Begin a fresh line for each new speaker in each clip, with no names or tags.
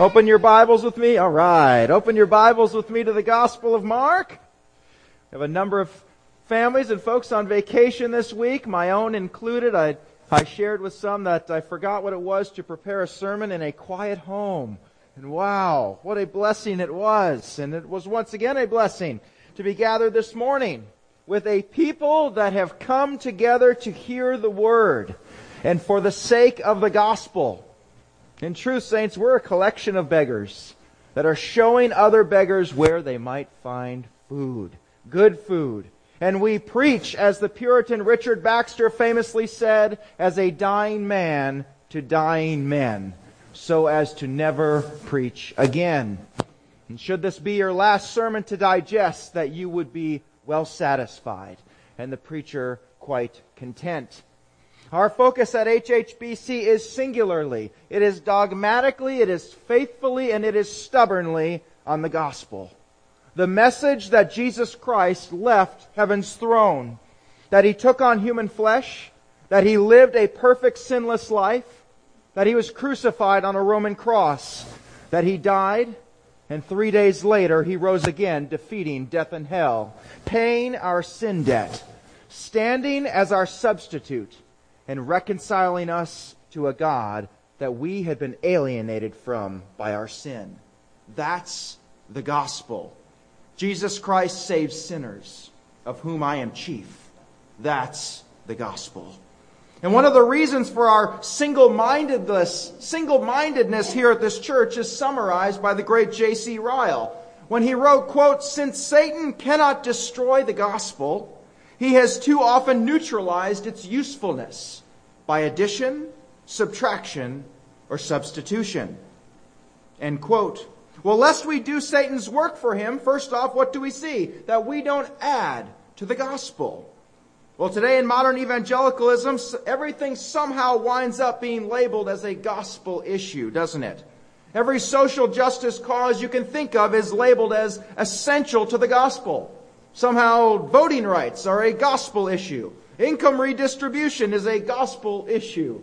Open your Bibles with me. All right. Open your Bibles with me to the Gospel of Mark. We have a number of families and folks on vacation this week, my own included. I, I shared with some that I forgot what it was to prepare a sermon in a quiet home. And wow, what a blessing it was. And it was once again a blessing to be gathered this morning with a people that have come together to hear the word and for the sake of the gospel. In truth, saints, we're a collection of beggars that are showing other beggars where they might find food. Good food. And we preach, as the Puritan Richard Baxter famously said, as a dying man to dying men, so as to never preach again. And should this be your last sermon to digest, that you would be well satisfied and the preacher quite content. Our focus at HHBC is singularly, it is dogmatically, it is faithfully, and it is stubbornly on the gospel. The message that Jesus Christ left heaven's throne, that he took on human flesh, that he lived a perfect sinless life, that he was crucified on a Roman cross, that he died, and three days later he rose again, defeating death and hell, paying our sin debt, standing as our substitute, and reconciling us to a God that we had been alienated from by our sin. That's the gospel. Jesus Christ saves sinners, of whom I am chief. That's the gospel. And one of the reasons for our single-mindedness, single-mindedness here at this church is summarized by the great J.C. Ryle when he wrote, quote, since Satan cannot destroy the gospel, he has too often neutralized its usefulness by addition, subtraction, or substitution. End quote. Well, lest we do Satan's work for him, first off, what do we see? That we don't add to the gospel. Well, today in modern evangelicalism, everything somehow winds up being labeled as a gospel issue, doesn't it? Every social justice cause you can think of is labeled as essential to the gospel. Somehow voting rights are a gospel issue. Income redistribution is a gospel issue.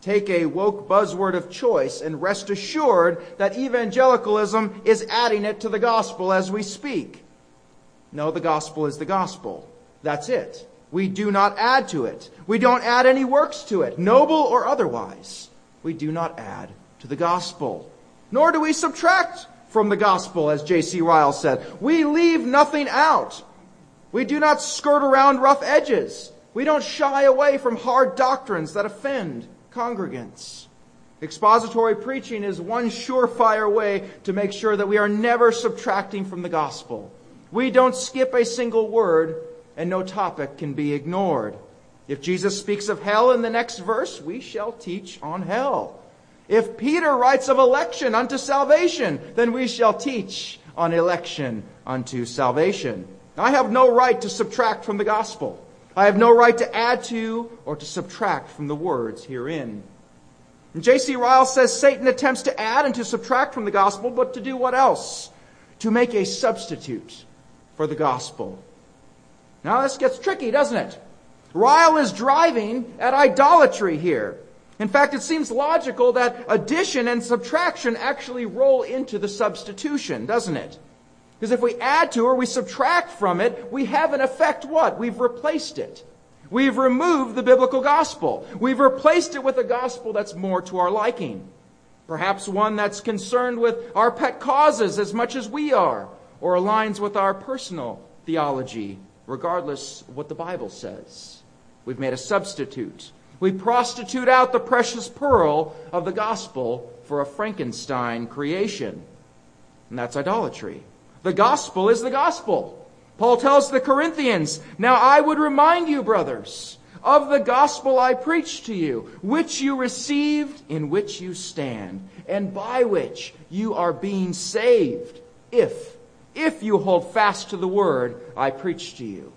Take a woke buzzword of choice and rest assured that evangelicalism is adding it to the gospel as we speak. No, the gospel is the gospel. That's it. We do not add to it. We don't add any works to it, noble or otherwise. We do not add to the gospel. Nor do we subtract from the gospel, as J.C. Ryle said. We leave nothing out. We do not skirt around rough edges. We don't shy away from hard doctrines that offend congregants. Expository preaching is one surefire way to make sure that we are never subtracting from the gospel. We don't skip a single word and no topic can be ignored. If Jesus speaks of hell in the next verse, we shall teach on hell. If Peter writes of election unto salvation, then we shall teach on election unto salvation. I have no right to subtract from the gospel. I have no right to add to or to subtract from the words herein. And J.C. Ryle says Satan attempts to add and to subtract from the gospel, but to do what else? To make a substitute for the gospel. Now this gets tricky, doesn't it? Ryle is driving at idolatry here. In fact, it seems logical that addition and subtraction actually roll into the substitution, doesn't it? Because if we add to or we subtract from it, we have in effect what? We've replaced it. We've removed the biblical gospel. We've replaced it with a gospel that's more to our liking. Perhaps one that's concerned with our pet causes as much as we are, or aligns with our personal theology, regardless of what the Bible says. We've made a substitute. We prostitute out the precious pearl of the gospel for a Frankenstein creation. And that's idolatry. The gospel is the gospel. Paul tells the Corinthians, Now I would remind you, brothers, of the gospel I preached to you, which you received, in which you stand, and by which you are being saved, if, if you hold fast to the word I preached to you,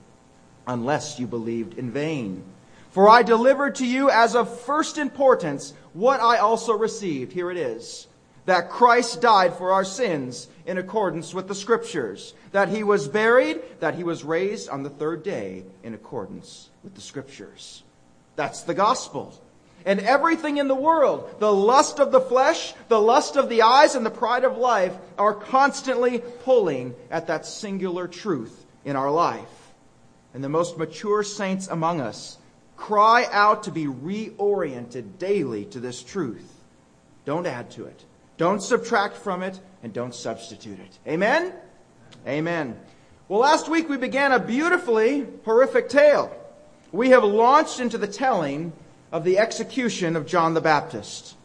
unless you believed in vain. For I delivered to you as of first importance what I also received. Here it is that Christ died for our sins in accordance with the scriptures, that he was buried, that he was raised on the third day in accordance with the scriptures. That's the gospel. And everything in the world, the lust of the flesh, the lust of the eyes, and the pride of life are constantly pulling at that singular truth in our life. And the most mature saints among us cry out to be reoriented daily to this truth. Don't add to it. Don't subtract from it and don't substitute it. Amen? Amen. Well, last week we began a beautifully horrific tale. We have launched into the telling of the execution of John the Baptist.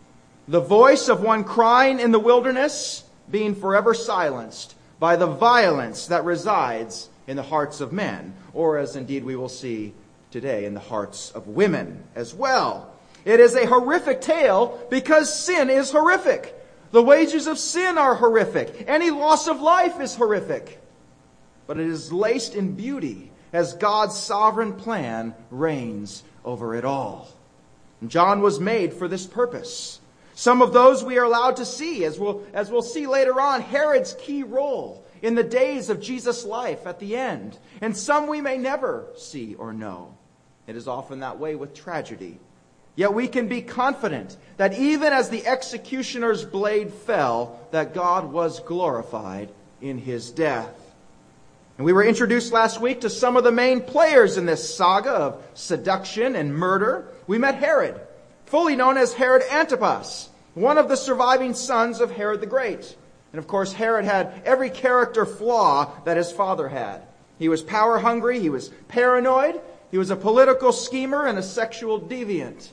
The voice of one crying in the wilderness being forever silenced by the violence that resides in the hearts of men, or as indeed we will see today, in the hearts of women as well. It is a horrific tale because sin is horrific. The wages of sin are horrific. Any loss of life is horrific. But it is laced in beauty as God's sovereign plan reigns over it all. John was made for this purpose. Some of those we are allowed to see, as we'll, as we'll see later on, Herod's key role in the days of Jesus' life at the end. And some we may never see or know. It is often that way with tragedy. Yet we can be confident that even as the executioner's blade fell, that God was glorified in his death. And we were introduced last week to some of the main players in this saga of seduction and murder. We met Herod, fully known as Herod Antipas, one of the surviving sons of Herod the Great. And of course, Herod had every character flaw that his father had. He was power hungry, he was paranoid, he was a political schemer and a sexual deviant.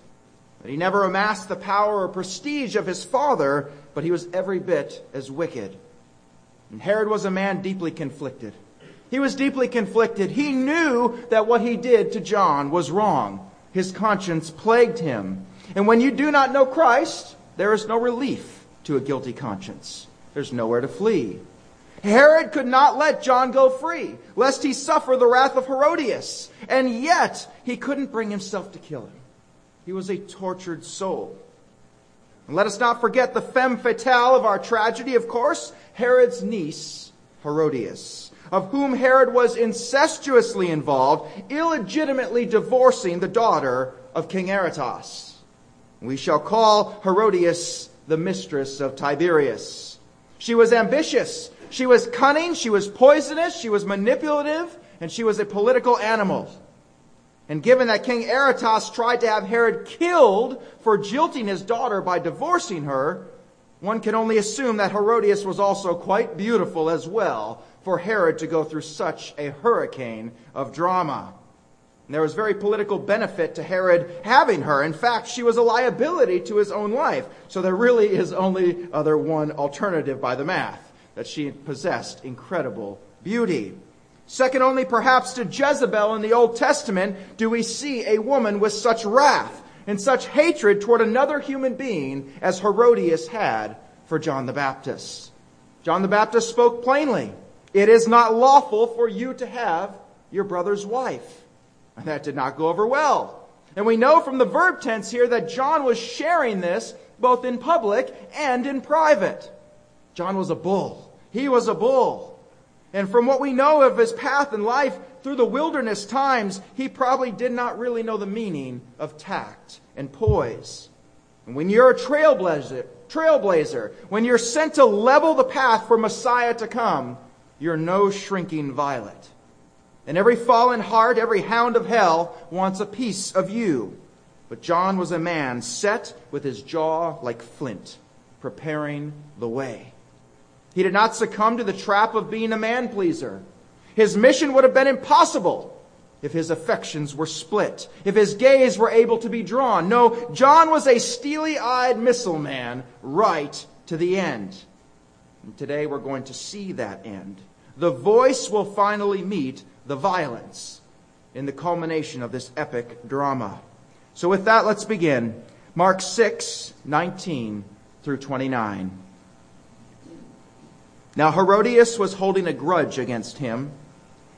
But he never amassed the power or prestige of his father, but he was every bit as wicked. And Herod was a man deeply conflicted. He was deeply conflicted. He knew that what he did to John was wrong. His conscience plagued him. And when you do not know Christ, there is no relief to a guilty conscience. There's nowhere to flee. Herod could not let John go free, lest he suffer the wrath of Herodias. And yet, he couldn't bring himself to kill him. He was a tortured soul. And let us not forget the femme fatale of our tragedy, of course, Herod's niece, Herodias of whom Herod was incestuously involved, illegitimately divorcing the daughter of King Aretas. We shall call Herodias the mistress of Tiberius. She was ambitious, she was cunning, she was poisonous, she was manipulative, and she was a political animal. And given that King Aretas tried to have Herod killed for jilting his daughter by divorcing her, one can only assume that Herodias was also quite beautiful as well, for Herod to go through such a hurricane of drama. And there was very political benefit to Herod having her. In fact, she was a liability to his own life. So there really is only other one alternative by the math, that she possessed incredible beauty. Second only perhaps to Jezebel in the Old Testament do we see a woman with such wrath and such hatred toward another human being as Herodias had for John the Baptist. John the Baptist spoke plainly. It is not lawful for you to have your brother's wife. And that did not go over well. And we know from the verb tense here that John was sharing this both in public and in private. John was a bull. He was a bull. And from what we know of his path in life through the wilderness times, he probably did not really know the meaning of tact and poise. And when you're a trailblazer, trailblazer, when you're sent to level the path for Messiah to come, you're no shrinking violet. And every fallen heart, every hound of hell wants a piece of you. But John was a man set with his jaw like flint, preparing the way. He did not succumb to the trap of being a man pleaser. His mission would have been impossible if his affections were split, if his gaze were able to be drawn. No, John was a steely eyed missile man right to the end. And today we're going to see that end the voice will finally meet the violence in the culmination of this epic drama. So with that, let's begin. Mark 6, 19 through 29. Now Herodias was holding a grudge against him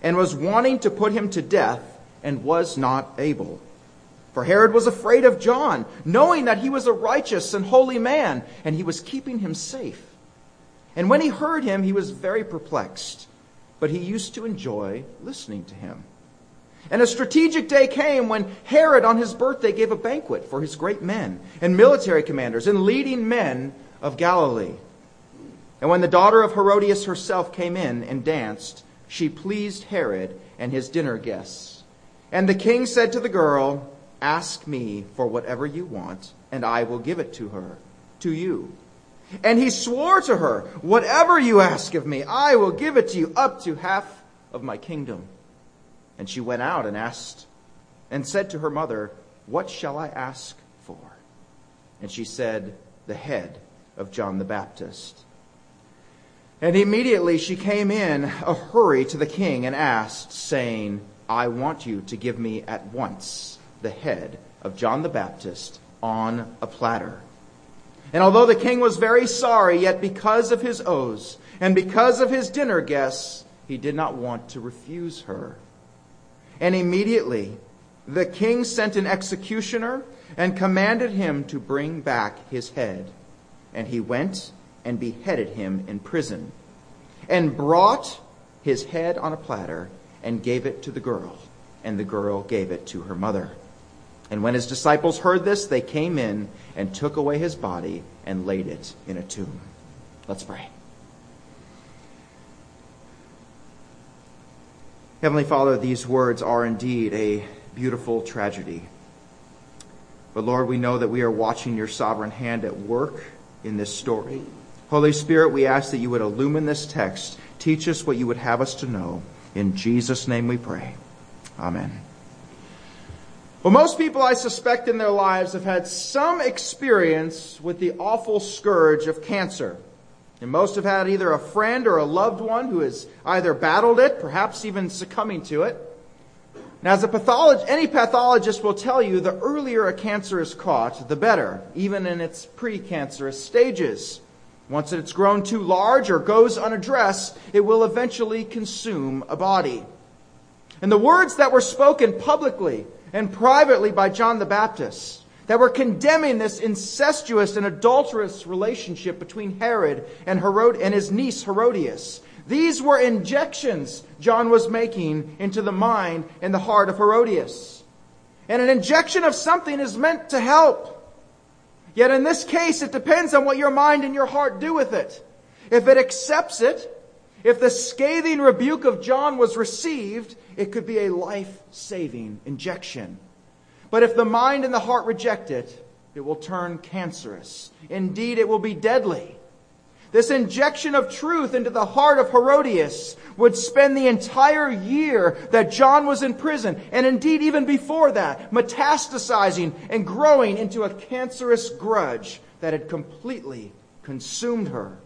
and was wanting to put him to death and was not able. For Herod was afraid of John, knowing that he was a righteous and holy man, and he was keeping him safe. And when he heard him, he was very perplexed, but he used to enjoy listening to him. And a strategic day came when Herod on his birthday gave a banquet for his great men and military commanders and leading men of Galilee. And when the daughter of Herodias herself came in and danced, she pleased Herod and his dinner guests. And the king said to the girl, Ask me for whatever you want, and I will give it to her, to you. And he swore to her, Whatever you ask of me, I will give it to you, up to half of my kingdom. And she went out and asked, and said to her mother, What shall I ask for? And she said, The head of John the Baptist. And immediately she came in a hurry to the king and asked, saying, I want you to give me at once the head of John the Baptist on a platter. And although the king was very sorry, yet because of his oaths and because of his dinner guests, he did not want to refuse her. And immediately the king sent an executioner and commanded him to bring back his head. And he went and beheaded him in prison, and brought his head on a platter and gave it to the girl, and the girl gave it to her mother. And when his disciples heard this, they came in and took away his body and laid it in a tomb. Let's pray. Heavenly Father, these words are indeed a beautiful tragedy. But Lord, we know that we are watching your sovereign hand at work in this story. Holy Spirit, we ask that you would illumine this text, teach us what you would have us to know. In Jesus' name we pray. Amen. Well, most people, I suspect, in their lives have had some experience with the awful scourge of cancer. And most have had either a friend or a loved one who has either battled it, perhaps even succumbing to it. Now, as a pathologist, any pathologist will tell you the earlier a cancer is caught, the better, even in its precancerous stages. Once it's grown too large or goes unaddressed, it will eventually consume a body. And the words that were spoken publicly and privately by John the Baptist that were condemning this incestuous and adulterous relationship between Herod and, Herod- and his niece Herodias. These were injections John was making into the mind and the heart of Herodias. And an injection of something is meant to help. Yet in this case, it depends on what your mind and your heart do with it. If it accepts it, if the scathing rebuke of John was received, it could be a life saving injection. But if the mind and the heart reject it, it will turn cancerous. Indeed, it will be deadly. This injection of truth into the heart of Herodias would spend the entire year that John was in prison, and indeed even before that, metastasizing and growing into a cancerous grudge that had completely consumed her.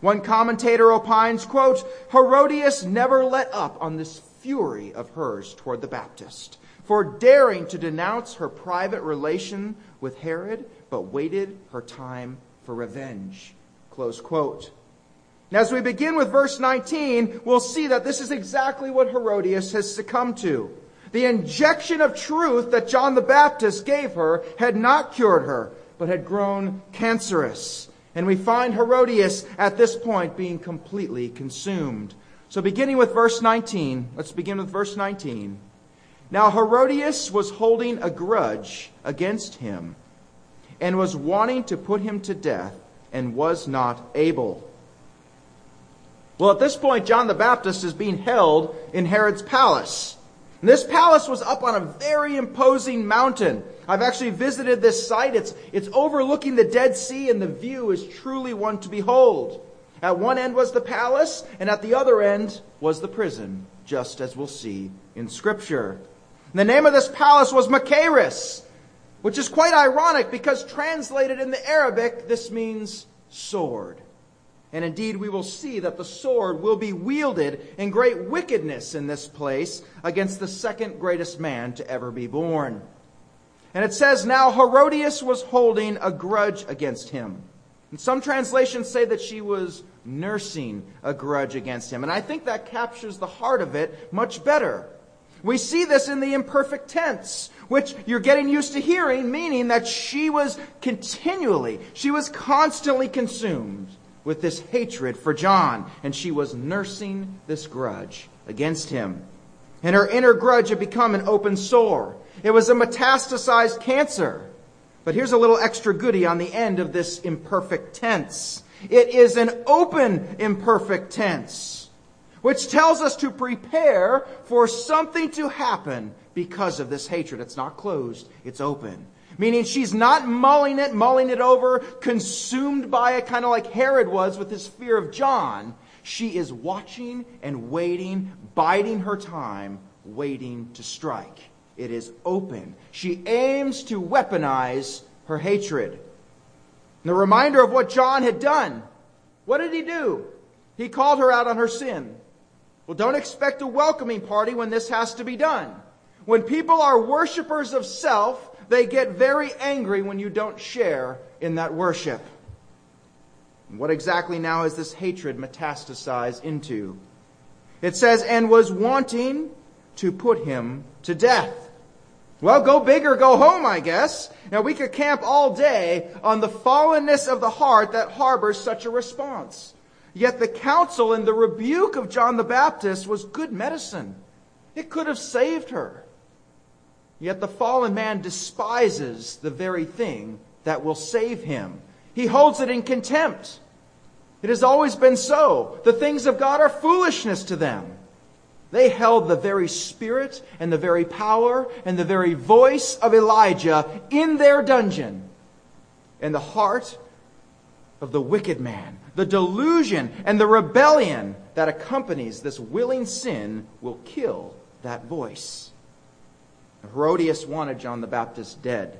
One commentator opines, quote, Herodias never let up on this fury of hers toward the Baptist for daring to denounce her private relation with Herod, but waited her time for revenge. Close quote. Now, as we begin with verse 19, we'll see that this is exactly what Herodias has succumbed to. The injection of truth that John the Baptist gave her had not cured her, but had grown cancerous. And we find Herodias at this point being completely consumed. So beginning with verse 19, let's begin with verse 19. Now Herodias was holding a grudge against him and was wanting to put him to death and was not able. Well, at this point, John the Baptist is being held in Herod's palace. And this palace was up on a very imposing mountain. I've actually visited this site. It's, it's overlooking the Dead Sea, and the view is truly one to behold. At one end was the palace, and at the other end was the prison, just as we'll see in Scripture. The name of this palace was Machaerus, which is quite ironic because translated in the Arabic, this means sword. And indeed, we will see that the sword will be wielded in great wickedness in this place against the second greatest man to ever be born. And it says, Now Herodias was holding a grudge against him. And some translations say that she was nursing a grudge against him. And I think that captures the heart of it much better. We see this in the imperfect tense, which you're getting used to hearing, meaning that she was continually, she was constantly consumed with this hatred for John, and she was nursing this grudge against him. And her inner grudge had become an open sore. It was a metastasized cancer. But here's a little extra goody on the end of this imperfect tense. It is an open imperfect tense, which tells us to prepare for something to happen because of this hatred. It's not closed, it's open. Meaning she's not mulling it, mulling it over, consumed by it, kind of like Herod was with his fear of John. She is watching and waiting, biding her time, waiting to strike. It is open. She aims to weaponize her hatred. the reminder of what John had done. What did he do? He called her out on her sin. Well, don't expect a welcoming party when this has to be done. When people are worshippers of self, they get very angry when you don't share in that worship. What exactly now is this hatred metastasized into? It says, and was wanting to put him to death. Well, go big or go home, I guess. Now we could camp all day on the fallenness of the heart that harbors such a response. Yet the counsel and the rebuke of John the Baptist was good medicine. It could have saved her. Yet the fallen man despises the very thing that will save him. He holds it in contempt. It has always been so. The things of God are foolishness to them. They held the very spirit and the very power and the very voice of Elijah in their dungeon. And the heart of the wicked man, the delusion and the rebellion that accompanies this willing sin will kill that voice. Herodias wanted John the Baptist dead.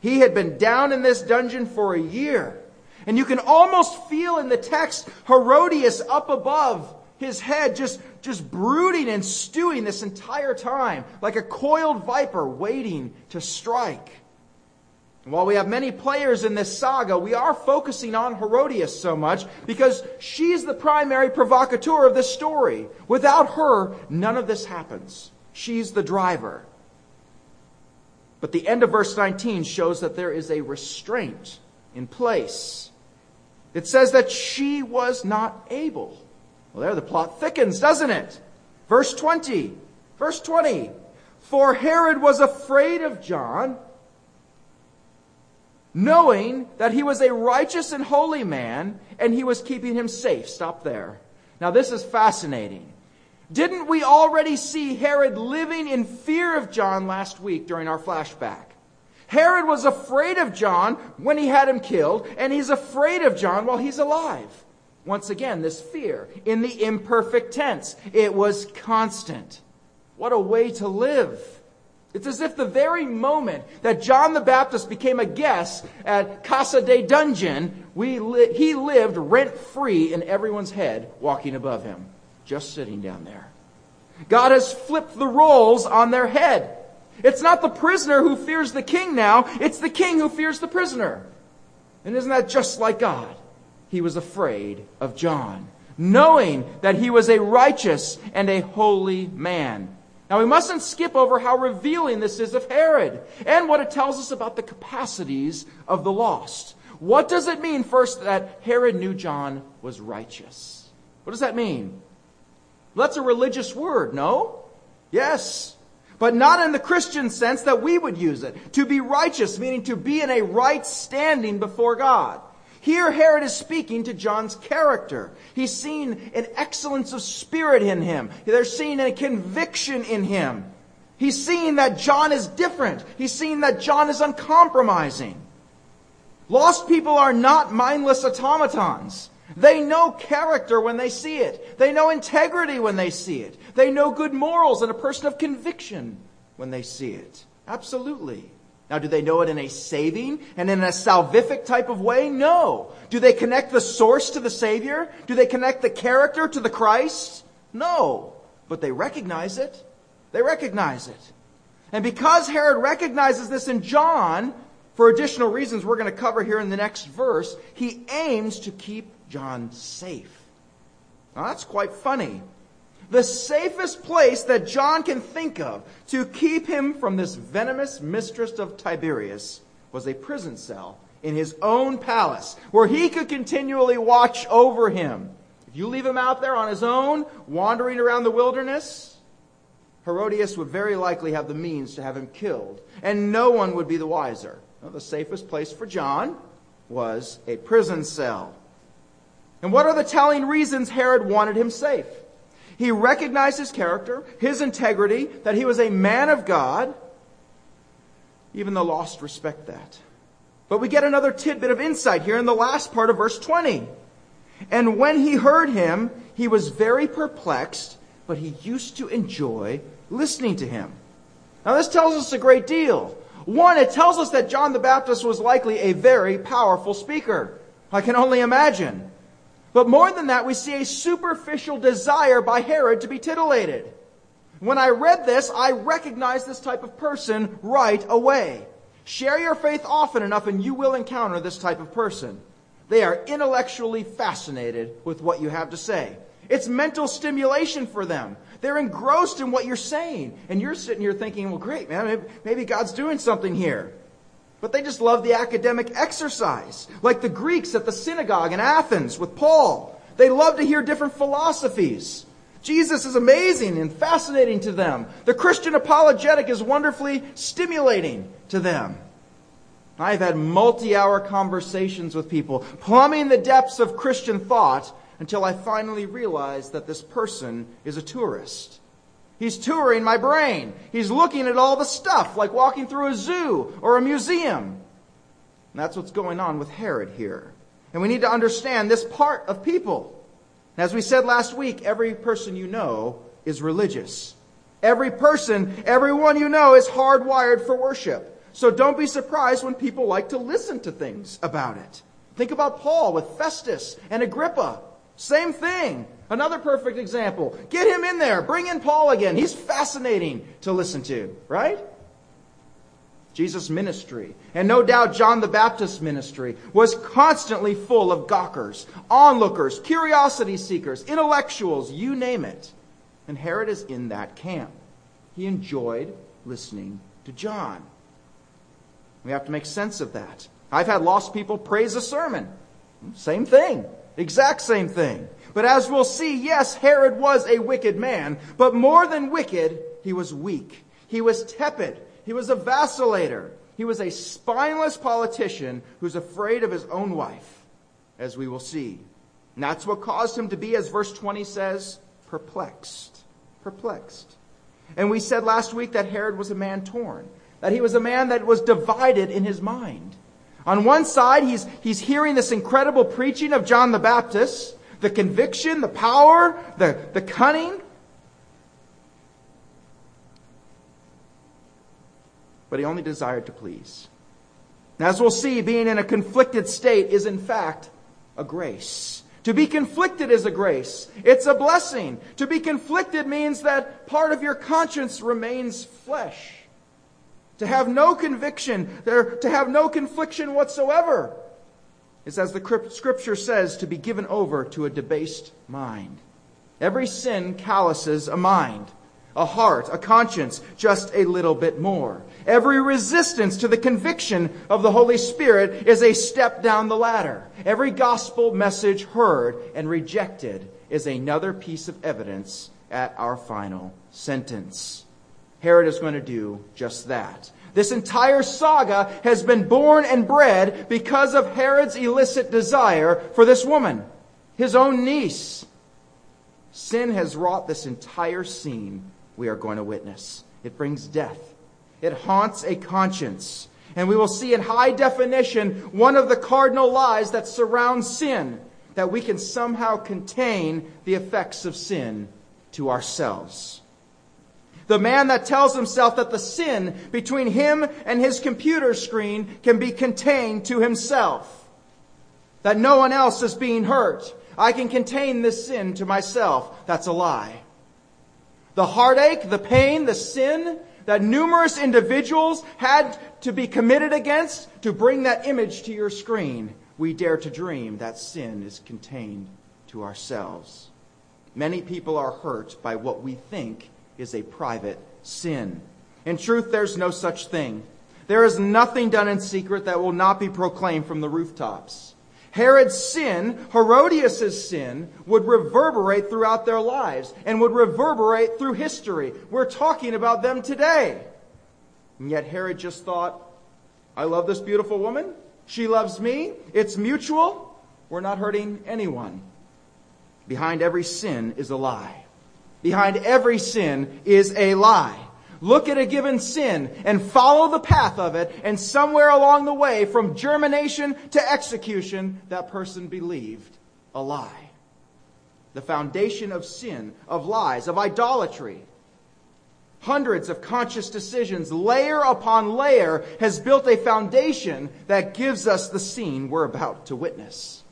He had been down in this dungeon for a year. And you can almost feel in the text Herodias up above his head just, just brooding and stewing this entire time, like a coiled viper waiting to strike. And while we have many players in this saga, we are focusing on Herodias so much because she's the primary provocateur of this story. Without her, none of this happens. She's the driver. But the end of verse 19 shows that there is a restraint in place. It says that she was not able. Well, there the plot thickens, doesn't it? Verse 20. Verse 20. For Herod was afraid of John, knowing that he was a righteous and holy man, and he was keeping him safe. Stop there. Now, this is fascinating. Didn't we already see Herod living in fear of John last week during our flashback? Herod was afraid of John when he had him killed, and he's afraid of John while he's alive. Once again, this fear in the imperfect tense. It was constant. What a way to live. It's as if the very moment that John the Baptist became a guest at Casa de Dungeon, we li- he lived rent free in everyone's head walking above him just sitting down there. God has flipped the roles on their head. It's not the prisoner who fears the king now, it's the king who fears the prisoner. And isn't that just like God? He was afraid of John, knowing that he was a righteous and a holy man. Now we mustn't skip over how revealing this is of Herod and what it tells us about the capacities of the lost. What does it mean first that Herod knew John was righteous? What does that mean? That's a religious word, no? Yes. But not in the Christian sense that we would use it. To be righteous, meaning to be in a right standing before God. Here, Herod is speaking to John's character. He's seen an excellence of spirit in him. They're seeing a conviction in him. He's seeing that John is different. He's seeing that John is uncompromising. Lost people are not mindless automatons. They know character when they see it. They know integrity when they see it. They know good morals and a person of conviction when they see it. Absolutely. Now, do they know it in a saving and in a salvific type of way? No. Do they connect the source to the Savior? Do they connect the character to the Christ? No. But they recognize it. They recognize it. And because Herod recognizes this in John, for additional reasons we're going to cover here in the next verse, he aims to keep John safe. Now that's quite funny. The safest place that John can think of to keep him from this venomous mistress of Tiberias was a prison cell in his own palace where he could continually watch over him. If you leave him out there on his own, wandering around the wilderness, Herodias would very likely have the means to have him killed, and no one would be the wiser. Well, the safest place for John was a prison cell. And what are the telling reasons Herod wanted him safe? He recognized his character, his integrity, that he was a man of God. Even the lost respect that. But we get another tidbit of insight here in the last part of verse 20. And when he heard him, he was very perplexed, but he used to enjoy listening to him. Now, this tells us a great deal. One, it tells us that John the Baptist was likely a very powerful speaker. I can only imagine. But more than that, we see a superficial desire by Herod to be titillated. When I read this, I recognized this type of person right away. Share your faith often enough and you will encounter this type of person. They are intellectually fascinated with what you have to say. It's mental stimulation for them. They're engrossed in what you're saying. And you're sitting here thinking, well, great, man, maybe God's doing something here. But they just love the academic exercise, like the Greeks at the synagogue in Athens with Paul. They love to hear different philosophies. Jesus is amazing and fascinating to them. The Christian apologetic is wonderfully stimulating to them. I've had multi hour conversations with people, plumbing the depths of Christian thought until I finally realized that this person is a tourist. He's touring my brain. He's looking at all the stuff, like walking through a zoo or a museum. And that's what's going on with Herod here. And we need to understand this part of people. As we said last week, every person you know is religious. Every person, everyone you know is hardwired for worship. So don't be surprised when people like to listen to things about it. Think about Paul with Festus and Agrippa. Same thing. Another perfect example. Get him in there. Bring in Paul again. He's fascinating to listen to, right? Jesus' ministry, and no doubt John the Baptist's ministry, was constantly full of gawkers, onlookers, curiosity seekers, intellectuals, you name it. And Herod is in that camp. He enjoyed listening to John. We have to make sense of that. I've had lost people praise a sermon. Same thing. Exact same thing. But as we'll see, yes, Herod was a wicked man, but more than wicked, he was weak. He was tepid. He was a vacillator. He was a spineless politician who's afraid of his own wife, as we will see. And that's what caused him to be, as verse 20 says, perplexed. Perplexed. And we said last week that Herod was a man torn, that he was a man that was divided in his mind. On one side, he's, he's hearing this incredible preaching of John the Baptist, the conviction, the power, the, the cunning. But he only desired to please. As we'll see, being in a conflicted state is in fact a grace. To be conflicted is a grace. It's a blessing. To be conflicted means that part of your conscience remains flesh. To have no conviction, there, to have no confliction whatsoever is, as the scripture says, to be given over to a debased mind. Every sin calluses a mind, a heart, a conscience, just a little bit more. Every resistance to the conviction of the Holy Spirit is a step down the ladder. Every gospel message heard and rejected is another piece of evidence at our final sentence. Herod is going to do just that. This entire saga has been born and bred because of Herod's illicit desire for this woman, his own niece. Sin has wrought this entire scene we are going to witness. It brings death. It haunts a conscience. And we will see in high definition one of the cardinal lies that surround sin, that we can somehow contain the effects of sin to ourselves. The man that tells himself that the sin between him and his computer screen can be contained to himself. That no one else is being hurt. I can contain this sin to myself. That's a lie. The heartache, the pain, the sin that numerous individuals had to be committed against to bring that image to your screen, we dare to dream that sin is contained to ourselves. Many people are hurt by what we think is a private sin. In truth, there's no such thing. There is nothing done in secret that will not be proclaimed from the rooftops. Herod's sin, Herodias' sin, would reverberate throughout their lives and would reverberate through history. We're talking about them today. And yet Herod just thought, I love this beautiful woman. She loves me. It's mutual. We're not hurting anyone. Behind every sin is a lie. Behind every sin is a lie. Look at a given sin and follow the path of it, and somewhere along the way, from germination to execution, that person believed a lie. The foundation of sin, of lies, of idolatry. Hundreds of conscious decisions, layer upon layer, has built a foundation that gives us the scene we're about to witness.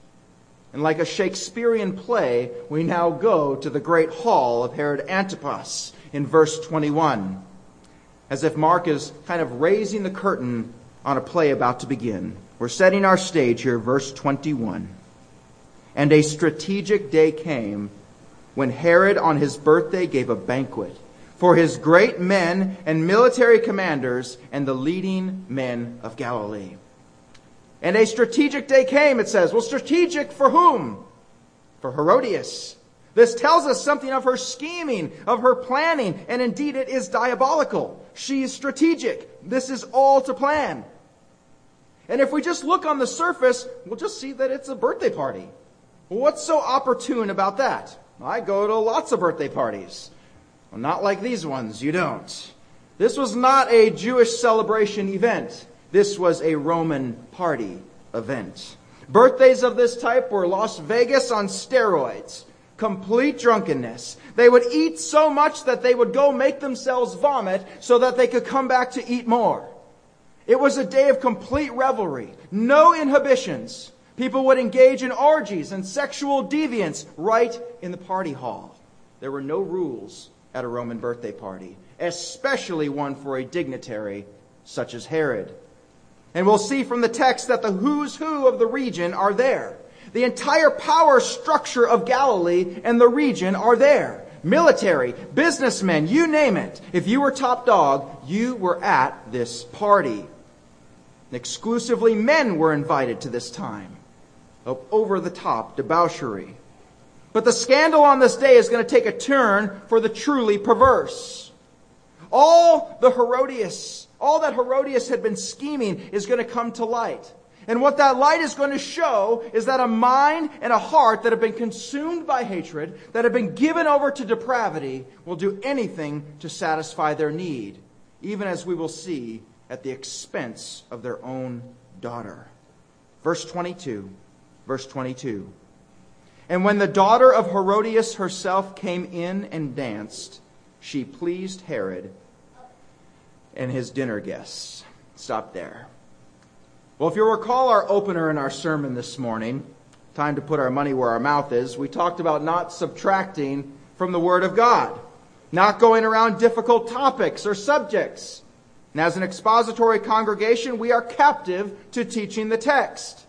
And like a Shakespearean play, we now go to the great hall of Herod Antipas in verse 21 as if Mark is kind of raising the curtain on a play about to begin. We're setting our stage here, verse 21. And a strategic day came when Herod on his birthday gave a banquet for his great men and military commanders and the leading men of Galilee. And a strategic day came, it says. Well, strategic for whom? For Herodias. This tells us something of her scheming, of her planning, and indeed it is diabolical. She is strategic. This is all to plan. And if we just look on the surface, we'll just see that it's a birthday party. Well, what's so opportune about that? I go to lots of birthday parties. Well, not like these ones, you don't. This was not a Jewish celebration event. This was a Roman party event. Birthdays of this type were Las Vegas on steroids complete drunkenness. They would eat so much that they would go make themselves vomit so that they could come back to eat more. It was a day of complete revelry, no inhibitions. People would engage in orgies and sexual deviance right in the party hall. There were no rules at a Roman birthday party, especially one for a dignitary such as Herod. And we'll see from the text that the who's who of the region are there. The entire power structure of Galilee and the region are there. Military, businessmen, you name it. If you were top dog, you were at this party. Exclusively men were invited to this time of over the top debauchery. But the scandal on this day is going to take a turn for the truly perverse. All the Herodias, all that Herodias had been scheming is going to come to light. And what that light is going to show is that a mind and a heart that have been consumed by hatred, that have been given over to depravity, will do anything to satisfy their need, even as we will see at the expense of their own daughter. Verse 22. Verse 22. And when the daughter of Herodias herself came in and danced, she pleased Herod and his dinner guests. Stop there. Well, if you'll recall our opener in our sermon this morning, time to put our money where our mouth is, we talked about not subtracting from the Word of God, not going around difficult topics or subjects. And as an expository congregation, we are captive to teaching the text.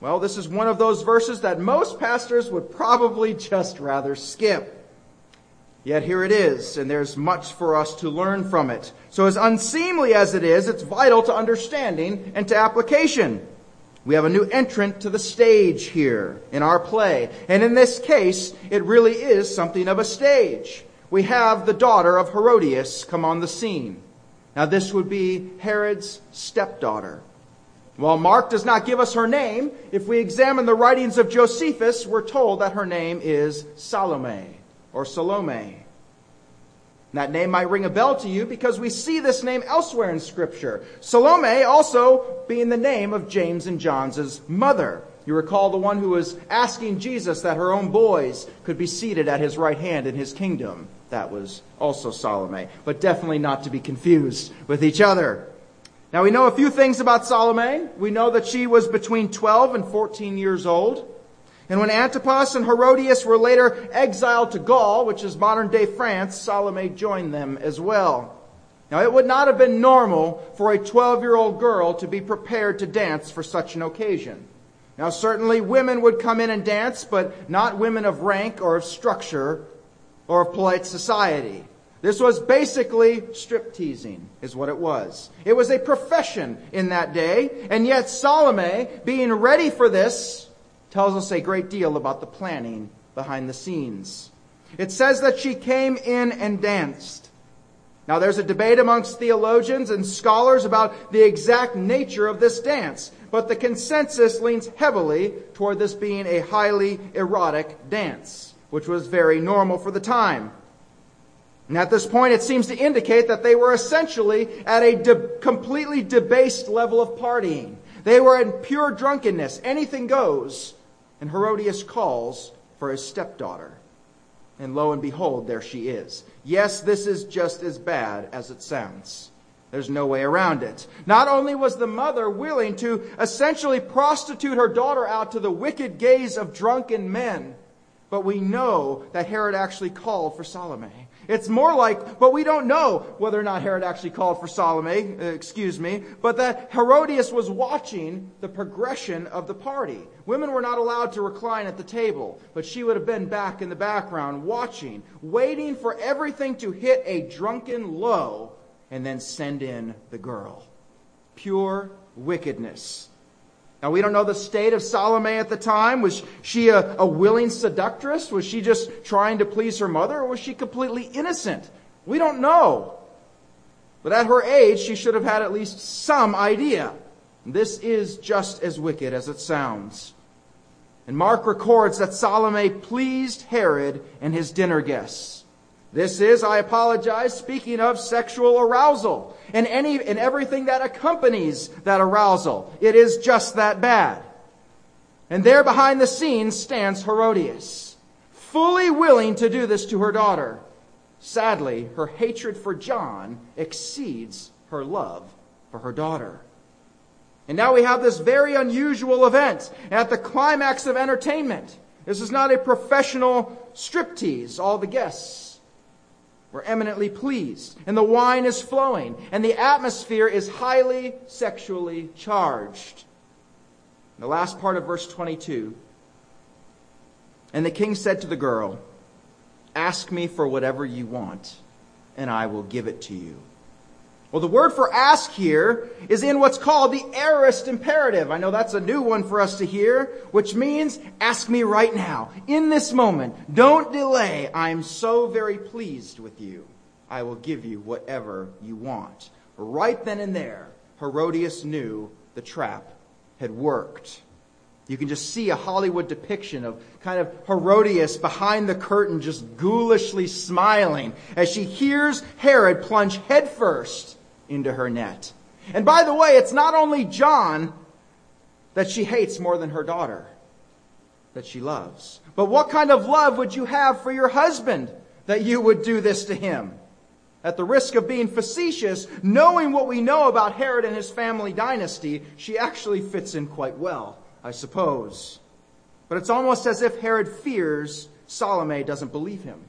Well, this is one of those verses that most pastors would probably just rather skip. Yet here it is, and there's much for us to learn from it. So as unseemly as it is, it's vital to understanding and to application. We have a new entrant to the stage here in our play. And in this case, it really is something of a stage. We have the daughter of Herodias come on the scene. Now this would be Herod's stepdaughter. While Mark does not give us her name, if we examine the writings of Josephus, we're told that her name is Salome or Salome. That name might ring a bell to you because we see this name elsewhere in Scripture. Salome also being the name of James and John's mother. You recall the one who was asking Jesus that her own boys could be seated at his right hand in his kingdom. That was also Salome, but definitely not to be confused with each other. Now we know a few things about Salome. We know that she was between 12 and 14 years old. And when Antipas and Herodias were later exiled to Gaul, which is modern day France, Salome joined them as well. Now, it would not have been normal for a 12 year old girl to be prepared to dance for such an occasion. Now, certainly women would come in and dance, but not women of rank or of structure or of polite society. This was basically strip teasing, is what it was. It was a profession in that day, and yet Salome, being ready for this, tells us a great deal about the planning behind the scenes. It says that she came in and danced. Now there's a debate amongst theologians and scholars about the exact nature of this dance, but the consensus leans heavily toward this being a highly erotic dance, which was very normal for the time. And at this point, it seems to indicate that they were essentially at a de- completely debased level of partying. They were in pure drunkenness. Anything goes. And Herodias calls for his stepdaughter. And lo and behold, there she is. Yes, this is just as bad as it sounds. There's no way around it. Not only was the mother willing to essentially prostitute her daughter out to the wicked gaze of drunken men, but we know that Herod actually called for Salome. It's more like, but we don't know whether or not Herod actually called for Salome, uh, excuse me, but that Herodias was watching the progression of the party. Women were not allowed to recline at the table, but she would have been back in the background watching, waiting for everything to hit a drunken low and then send in the girl. Pure wickedness. Now, we don't know the state of Salome at the time. Was she a, a, willing seductress? Was she just trying to please her mother? Or was she completely innocent? We don't know. But at her age, she should have had at least some idea. This is just as wicked as it sounds. And Mark records that Salome pleased Herod and his dinner guests. This is, I apologize, speaking of sexual arousal and any and everything that accompanies that arousal. It is just that bad. And there behind the scenes stands Herodias, fully willing to do this to her daughter. Sadly, her hatred for John exceeds her love for her daughter. And now we have this very unusual event at the climax of entertainment. This is not a professional striptease. All the guests we're eminently pleased, and the wine is flowing, and the atmosphere is highly sexually charged. In The last part of verse 22 And the king said to the girl, Ask me for whatever you want, and I will give it to you. Well, the word for ask here is in what's called the aorist imperative. I know that's a new one for us to hear, which means ask me right now, in this moment. Don't delay. I'm so very pleased with you. I will give you whatever you want. Right then and there, Herodias knew the trap had worked. You can just see a Hollywood depiction of kind of Herodias behind the curtain just ghoulishly smiling as she hears Herod plunge headfirst into her net. And by the way, it's not only John that she hates more than her daughter that she loves. But what kind of love would you have for your husband that you would do this to him? At the risk of being facetious, knowing what we know about Herod and his family dynasty, she actually fits in quite well, I suppose. But it's almost as if Herod fears Salome doesn't believe him.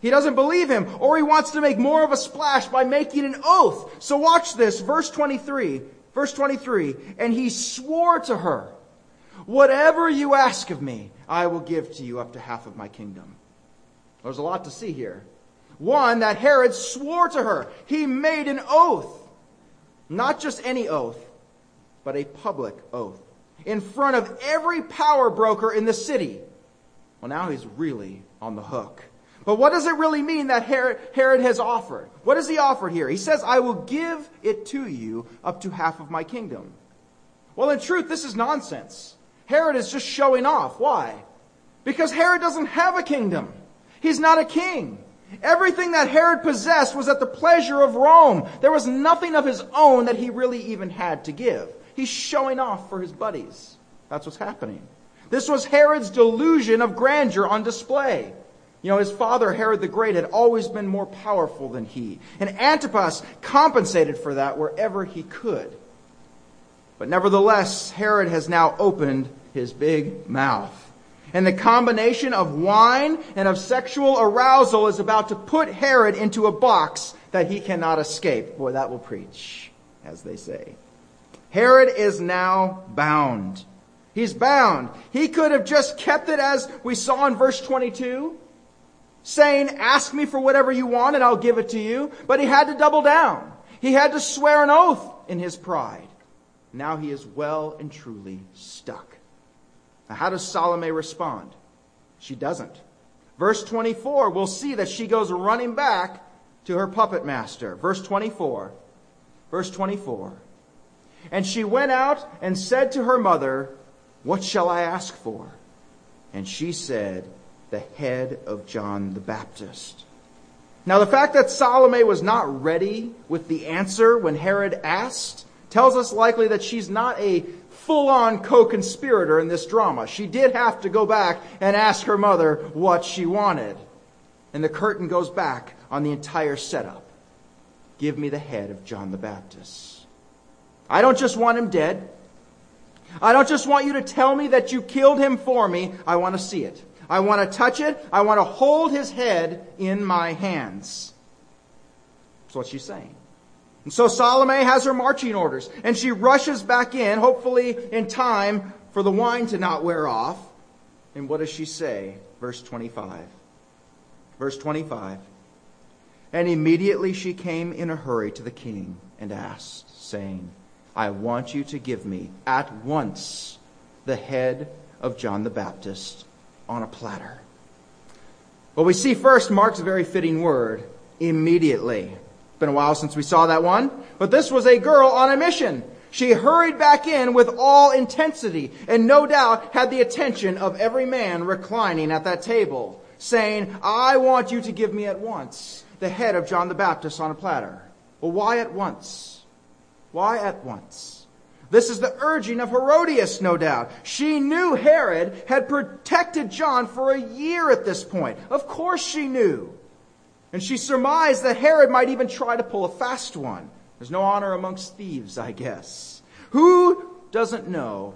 He doesn't believe him, or he wants to make more of a splash by making an oath. So watch this, verse 23. Verse 23. And he swore to her, Whatever you ask of me, I will give to you up to half of my kingdom. There's a lot to see here. One, that Herod swore to her. He made an oath. Not just any oath, but a public oath. In front of every power broker in the city. Well, now he's really on the hook. But what does it really mean that Herod has offered? What does he offer here? He says, I will give it to you up to half of my kingdom. Well, in truth, this is nonsense. Herod is just showing off. Why? Because Herod doesn't have a kingdom. He's not a king. Everything that Herod possessed was at the pleasure of Rome. There was nothing of his own that he really even had to give. He's showing off for his buddies. That's what's happening. This was Herod's delusion of grandeur on display. You know, his father, Herod the Great, had always been more powerful than he. And Antipas compensated for that wherever he could. But nevertheless, Herod has now opened his big mouth. And the combination of wine and of sexual arousal is about to put Herod into a box that he cannot escape. Boy, that will preach, as they say. Herod is now bound. He's bound. He could have just kept it as we saw in verse 22 saying, ask me for whatever you want and I'll give it to you. But he had to double down. He had to swear an oath in his pride. Now he is well and truly stuck. Now, how does Salome respond? She doesn't. Verse 24, we'll see that she goes running back to her puppet master. Verse 24. Verse 24. And she went out and said to her mother, What shall I ask for? And she said, The head of John the Baptist. Now, the fact that Salome was not ready with the answer when Herod asked tells us likely that she's not a full on co conspirator in this drama. She did have to go back and ask her mother what she wanted. And the curtain goes back on the entire setup. Give me the head of John the Baptist. I don't just want him dead. I don't just want you to tell me that you killed him for me. I want to see it. I want to touch it. I want to hold his head in my hands. That's what she's saying. And so Salome has her marching orders, and she rushes back in, hopefully in time for the wine to not wear off. And what does she say? Verse 25. Verse 25. And immediately she came in a hurry to the king and asked, saying, I want you to give me at once the head of John the Baptist on a platter. Well, we see first Mark's very fitting word, immediately. It's been a while since we saw that one, but this was a girl on a mission. She hurried back in with all intensity and no doubt had the attention of every man reclining at that table, saying, I want you to give me at once the head of John the Baptist on a platter. Well, why at once? Why at once? This is the urging of Herodias, no doubt. She knew Herod had protected John for a year at this point. Of course she knew. And she surmised that Herod might even try to pull a fast one. There's no honor amongst thieves, I guess. Who doesn't know?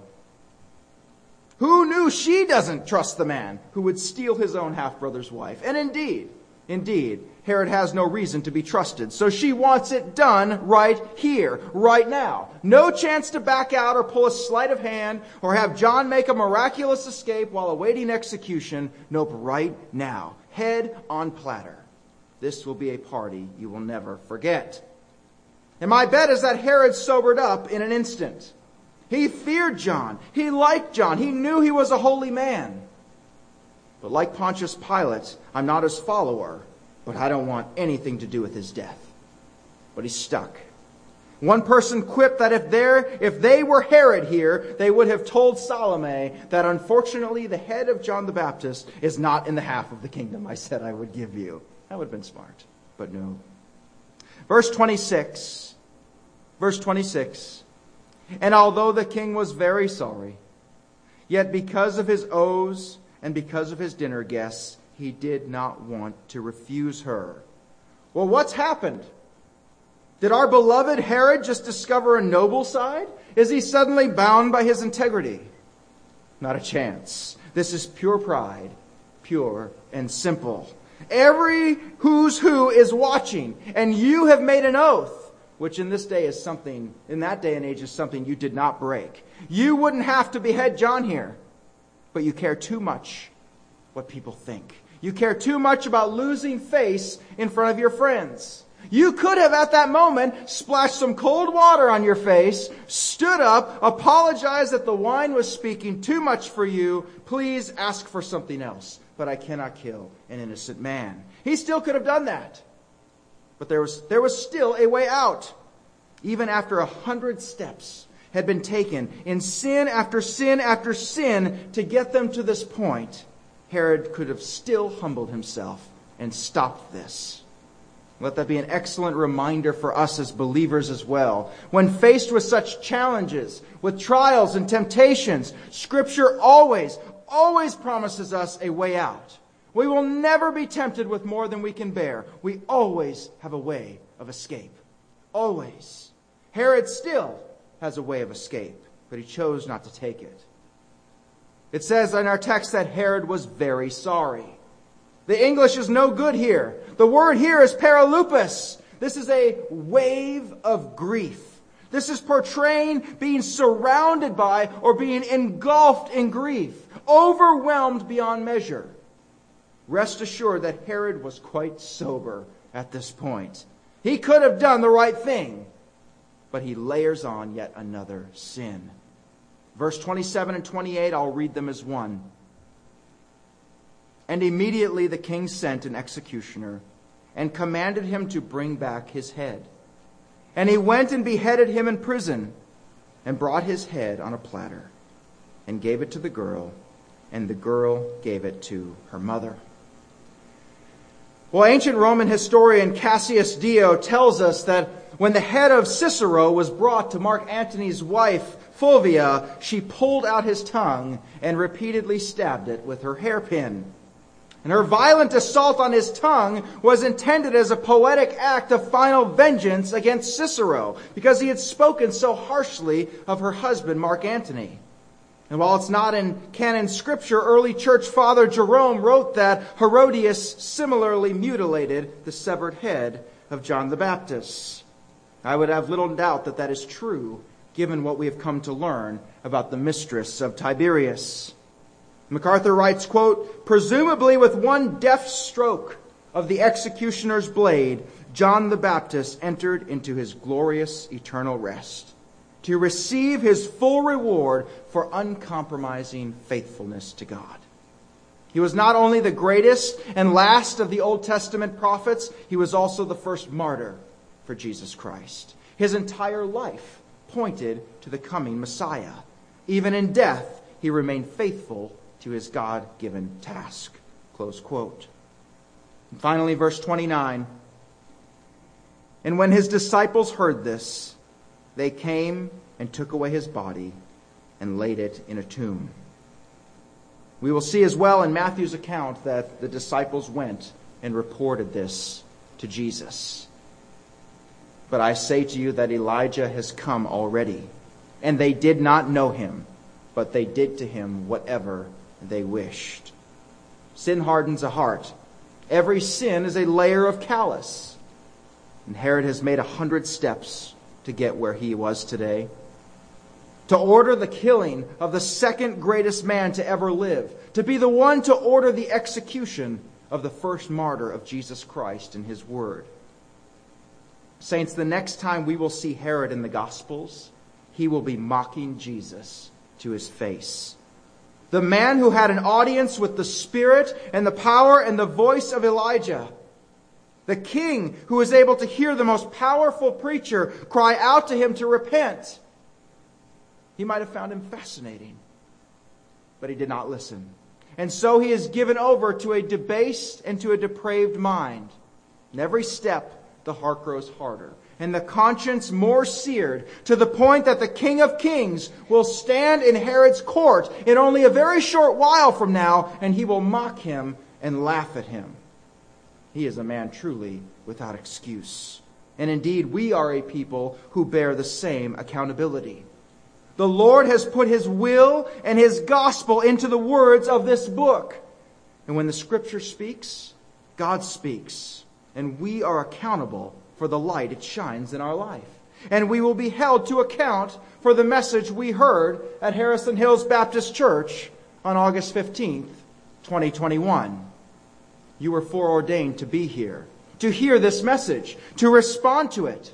Who knew she doesn't trust the man who would steal his own half brother's wife? And indeed, indeed, Herod has no reason to be trusted. So she wants it done right here, right now. No chance to back out or pull a sleight of hand or have John make a miraculous escape while awaiting execution. Nope, right now. Head on platter. This will be a party you will never forget. And my bet is that Herod sobered up in an instant. He feared John. He liked John. He knew he was a holy man. But like Pontius Pilate, I'm not his follower but I don't want anything to do with his death. But he's stuck. One person quipped that if, if they were Herod here, they would have told Salome that unfortunately the head of John the Baptist is not in the half of the kingdom I said I would give you. That would have been smart, but no. Verse 26. Verse 26. And although the king was very sorry, yet because of his oaths and because of his dinner guests, he did not want to refuse her. Well, what's happened? Did our beloved Herod just discover a noble side? Is he suddenly bound by his integrity? Not a chance. This is pure pride, pure and simple. Every who's who is watching, and you have made an oath, which in this day is something, in that day and age is something you did not break. You wouldn't have to behead John here, but you care too much what people think. You care too much about losing face in front of your friends. You could have at that moment splashed some cold water on your face, stood up, apologized that the wine was speaking too much for you. Please ask for something else. But I cannot kill an innocent man. He still could have done that. But there was, there was still a way out. Even after a hundred steps had been taken in sin after sin after sin to get them to this point, Herod could have still humbled himself and stopped this. Let that be an excellent reminder for us as believers as well. When faced with such challenges, with trials and temptations, Scripture always, always promises us a way out. We will never be tempted with more than we can bear. We always have a way of escape. Always. Herod still has a way of escape, but he chose not to take it. It says in our text that Herod was very sorry. The English is no good here. The word here is perilupos. This is a wave of grief. This is portraying being surrounded by or being engulfed in grief, overwhelmed beyond measure. Rest assured that Herod was quite sober at this point. He could have done the right thing, but he layers on yet another sin. Verse 27 and 28, I'll read them as one. And immediately the king sent an executioner and commanded him to bring back his head. And he went and beheaded him in prison and brought his head on a platter and gave it to the girl, and the girl gave it to her mother. Well, ancient Roman historian Cassius Dio tells us that when the head of Cicero was brought to Mark Antony's wife, Fulvia, she pulled out his tongue and repeatedly stabbed it with her hairpin. And her violent assault on his tongue was intended as a poetic act of final vengeance against Cicero because he had spoken so harshly of her husband, Mark Antony. And while it's not in canon scripture, early church father Jerome wrote that Herodias similarly mutilated the severed head of John the Baptist. I would have little doubt that that is true given what we have come to learn about the mistress of Tiberius. MacArthur writes, quote, presumably with one deft stroke of the executioner's blade, John the Baptist entered into his glorious eternal rest to receive his full reward for uncompromising faithfulness to God. He was not only the greatest and last of the Old Testament prophets, he was also the first martyr for Jesus Christ. His entire life pointed to the coming Messiah. Even in death, he remained faithful to his God given task. Close quote. And finally, verse 29. And when his disciples heard this, they came and took away his body and laid it in a tomb. We will see as well in Matthew's account that the disciples went and reported this to Jesus. But I say to you that Elijah has come already, and they did not know him, but they did to him whatever they wished. Sin hardens a heart. Every sin is a layer of callous. And Herod has made a hundred steps to get where he was today. To order the killing of the second greatest man to ever live. To be the one to order the execution of the first martyr of Jesus Christ in his word. Saints, the next time we will see Herod in the Gospels, he will be mocking Jesus to his face the man who had an audience with the Spirit and the power and the voice of Elijah. The king who was able to hear the most powerful preacher cry out to him to repent. He might have found him fascinating, but he did not listen. And so he is given over to a debased and to a depraved mind. And every step, the heart grows harder and the conscience more seared to the point that the King of Kings will stand in Herod's court in only a very short while from now and he will mock him and laugh at him. He is a man truly without excuse. And indeed, we are a people who bear the same accountability. The Lord has put his will and his gospel into the words of this book. And when the scripture speaks, God speaks. And we are accountable for the light it shines in our life. And we will be held to account for the message we heard at Harrison Hills Baptist Church on August 15th, 2021. You were foreordained to be here, to hear this message, to respond to it.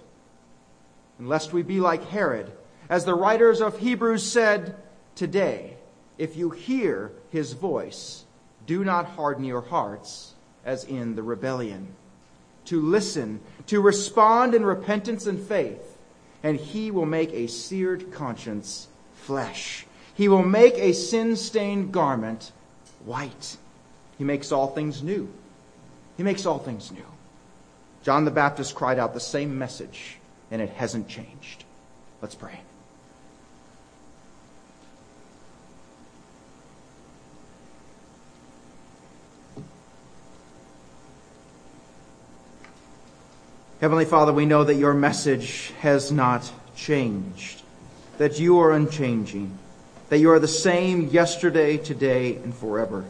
And lest we be like Herod, as the writers of Hebrews said today, if you hear his voice, do not harden your hearts as in the rebellion to listen, to respond in repentance and faith, and he will make a seared conscience flesh. He will make a sin stained garment white. He makes all things new. He makes all things new. John the Baptist cried out the same message, and it hasn't changed. Let's pray. Heavenly Father, we know that your message has not changed, that you are unchanging, that you are the same yesterday, today, and forever.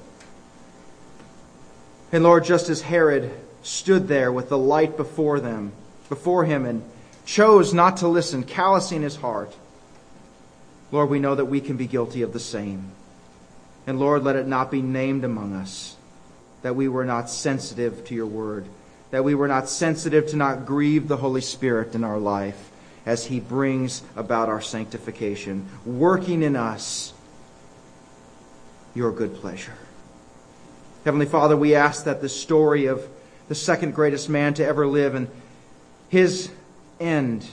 And Lord, just as Herod stood there with the light before them, before him, and chose not to listen, callousing his heart, Lord, we know that we can be guilty of the same. And Lord, let it not be named among us that we were not sensitive to your word that we were not sensitive to not grieve the Holy Spirit in our life. as he brings about our sanctification, working in us your good pleasure. Heavenly Father, we ask that the story of the second greatest man to ever live and his end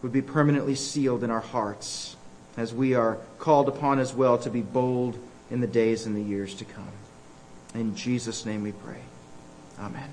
would be permanently sealed in our hearts as we are called upon as well to be bold in the days and the years to come. In Jesus' name we pray. Amen.